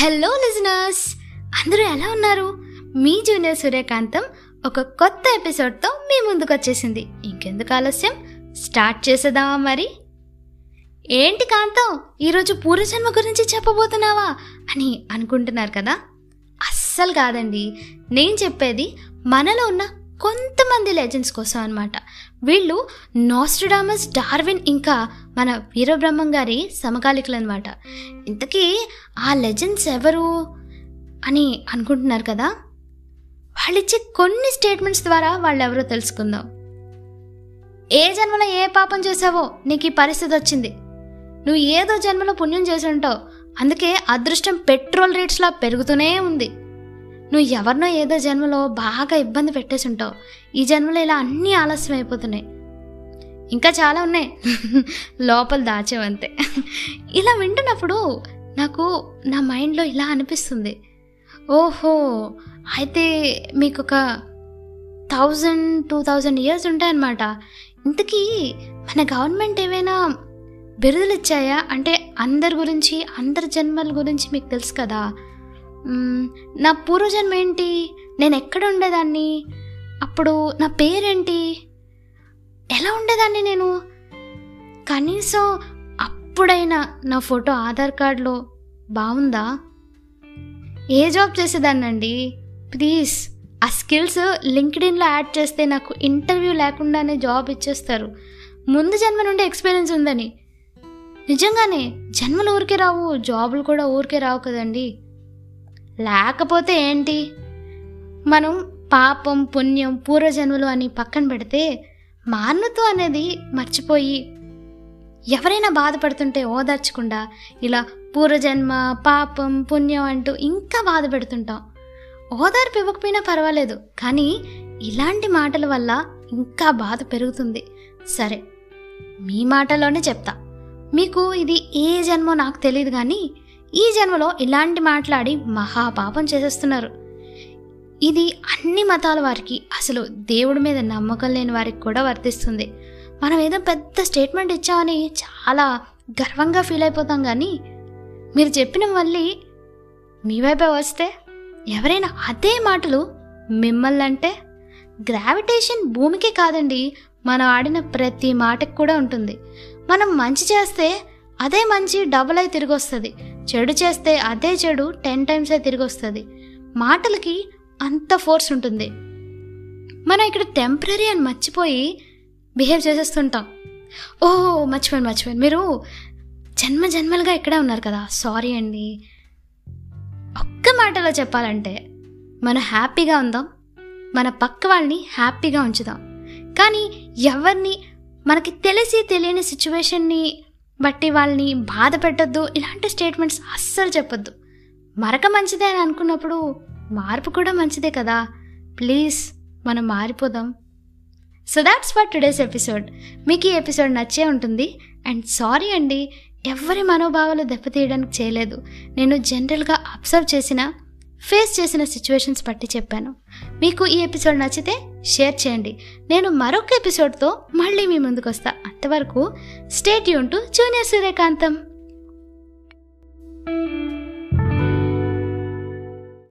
Hello listeners అందరూ ఎలా ఉన్నారు? మీ జూనియర్ సూర్యకాంతం ఒక కొత్త ఎపిసోడ్తో మీ ముందుకు వచ్చేసింది ఇంకెందుకు ఆలస్యం? స్టార్ట్ చేసేద్దామా మరి? ఏంటి కాంతం ఈరోజు పూర్వజన్మ గురించి చెప్పబోతున్నావా అని అనుకుంటున్నారు కదా? అస్సలు కాదండి. నేను చెప్పేది మనలో ఉన్న కొంతమంది లెజెండ్స్ కోసం అనమాట వీళ్ళు నాస్ట్రడామస్ డార్విన్ ఇంకా మన వీరబ్రహ్మం గారి సమకాలికలు అనమాట ఇంతకీ ఆ లెజెండ్స్ ఎవరు అని అనుకుంటున్నారు కదా? వాళ్ళు ఇచ్చే కొన్ని స్టేట్మెంట్స్ ద్వారా వాళ్ళు ఎవరో తెలుసుకుందాం. ఏ జన్మలో ఏ పాపం చేసావో నీకు ఈ పరిస్థితి వచ్చింది. నువ్వు ఏదో జన్మలో పుణ్యం చేసి ఉంటావు. అందుకే అదృష్టం పెట్రోల్ రేట్స్లా పెరుగుతూనే ఉంది. నువ్వు ఎవరినో ఏదో జన్మలో బాగా ఇబ్బంది పెట్టేసి ఉంటావు ఈ జన్మలో ఇలా అన్నీ ఆలస్యం అయిపోతున్నాయి ఇంకా చాలా ఉన్నాయి. లోపల దాచేవంతే. ఇలా వింటున్నప్పుడు నాకు నా మైండ్లో ఇలా అనిపిస్తుంది. ఓహో అయితే మీకు ఒక థౌజండ్ టూ థౌజండ్ ఇయర్స్ ఉంటాయన్నమాట. ఇంతకీ మన గవర్నమెంట్ ఏమైనా బిరుదులు ఇచ్చాయా? అంటే అందరి గురించి అందరి జన్మల గురించి మీకు తెలుసు కదా. నా పూర్వజన్మ ఏంటి నేను ఎక్కడ ఉండేదాన్ని అప్పుడు నా పేరేంటి? ఎలా ఉండేదాన్ని నేను? కనీసం అప్పుడైనా నా ఫోటో ఆధార్ కార్డులో బాగుందా ఏ జాబ్ చేసేదాన్నండి? ప్లీజ్ ఆ స్కిల్స్ లింక్డ్ఇన్లో యాడ్ చేస్తే నాకు ఇంటర్వ్యూ లేకుండానే జాబ్ ఇచ్చేస్తారు. ముందు జన్మ నుండి ఎక్స్పీరియన్స్ ఉందని. నిజంగానే జన్మలు ఊరికే రావు జాబులు కూడా ఊరికే రావు కదండి. లేకపోతే ఏంటి? మనం పాపం పుణ్యం పూర్వజన్మలు అని పక్కన పెడితే మానవత్వం అనేది మర్చిపోయి ఎవరైనా బాధపడుతుంటే ఓదార్చకుండా ఇలా పూర్వజన్మ పాపం పుణ్యం అంటూ ఇంకా బాధ పెడుతుంటాం ఓదార్పు ఇవ్వకపోయినా పర్వాలేదు కానీ ఇలాంటి మాటల వల్ల ఇంకా బాధ పెరుగుతుంది. సరే మీ మాటలోనే చెప్తా. మీకు ఇది ఏ జన్మో నాకు తెలియదు కానీ ఈ జన్మలో ఇలాంటి మాట్లాడి మహాపాపం చేసేస్తున్నారు. ఇది అన్ని మతాల వారికి అసలు దేవుడి మీద నమ్మకం లేని వారికి కూడా వర్తిస్తుంది. మనం ఏదో పెద్ద స్టేట్మెంట్ ఇచ్చామని చాలా గర్వంగా ఫీల్ అయిపోతాం కానీ మీరు చెప్పిన మళ్ళీ మీ వైపే వస్తే ఎవరైనా అదే మాటలు మిమ్మల్ని అంటే గ్రావిటేషన్ భూమికి కాదండి మనం ఆడిన ప్రతి మాటకు కూడా ఉంటుంది. మనం మంచి చేస్తే అదే మంచి డబుల్ అయి తిరిగి వస్తుంది చెడు చేస్తే అదే చెడు టెన్ టైమ్స్ తిరిగి వస్తుంది మాటలకి అంత ఫోర్స్ ఉంటుంది. మనం ఇక్కడ టెంపరీ అని మర్చిపోయి బిహేవ్ చేసేస్తుంటాం. ఓ మర్చిపోయాను మర్చిపోయాను. మీరు జన్మ జన్మలుగా ఇక్కడే ఉన్నారు కదా సారీ అండి. ఒక్క మాటలో చెప్పాలంటే మనం హ్యాపీగా ఉందాం మన పక్క వాళ్ళని హ్యాపీగా ఉంచుదాం. కానీ ఎవరిని మనకి తెలిసి తెలియని సిచ్యువేషన్ని బట్టి వాళ్ళని బాధ పెట్టద్దు ఇలాంటి స్టేట్మెంట్స్ అస్సలు చెప్పొద్దు. మరక మంచిదే అని అనుకున్నప్పుడు మార్పు కూడా మంచిదే కదా. ప్లీజ్ మనం మారిపోదాం. So that's for today's episode మీకు ఈ ఎపిసోడ్ నచ్చే ఉంటుంది. అండ్ సారీ అండి ఎవరి మనోభావాలు దెబ్బతీయడానికి చేయలేదు. నేను జనరల్గా అబ్జర్వ్ చేసిన ఫేస్ చేసిన సిచ్యువేషన్స్ బట్టి చెప్పాను. మీకు ఈ ఎపిసోడ్ నచ్చితే షేర్ చేయండి. నేను మరొక ఎపిసోడ్తో మళ్ళీ మీ ముందుకు వస్తా అంతవరకు state Yoon to junior Suryakantham.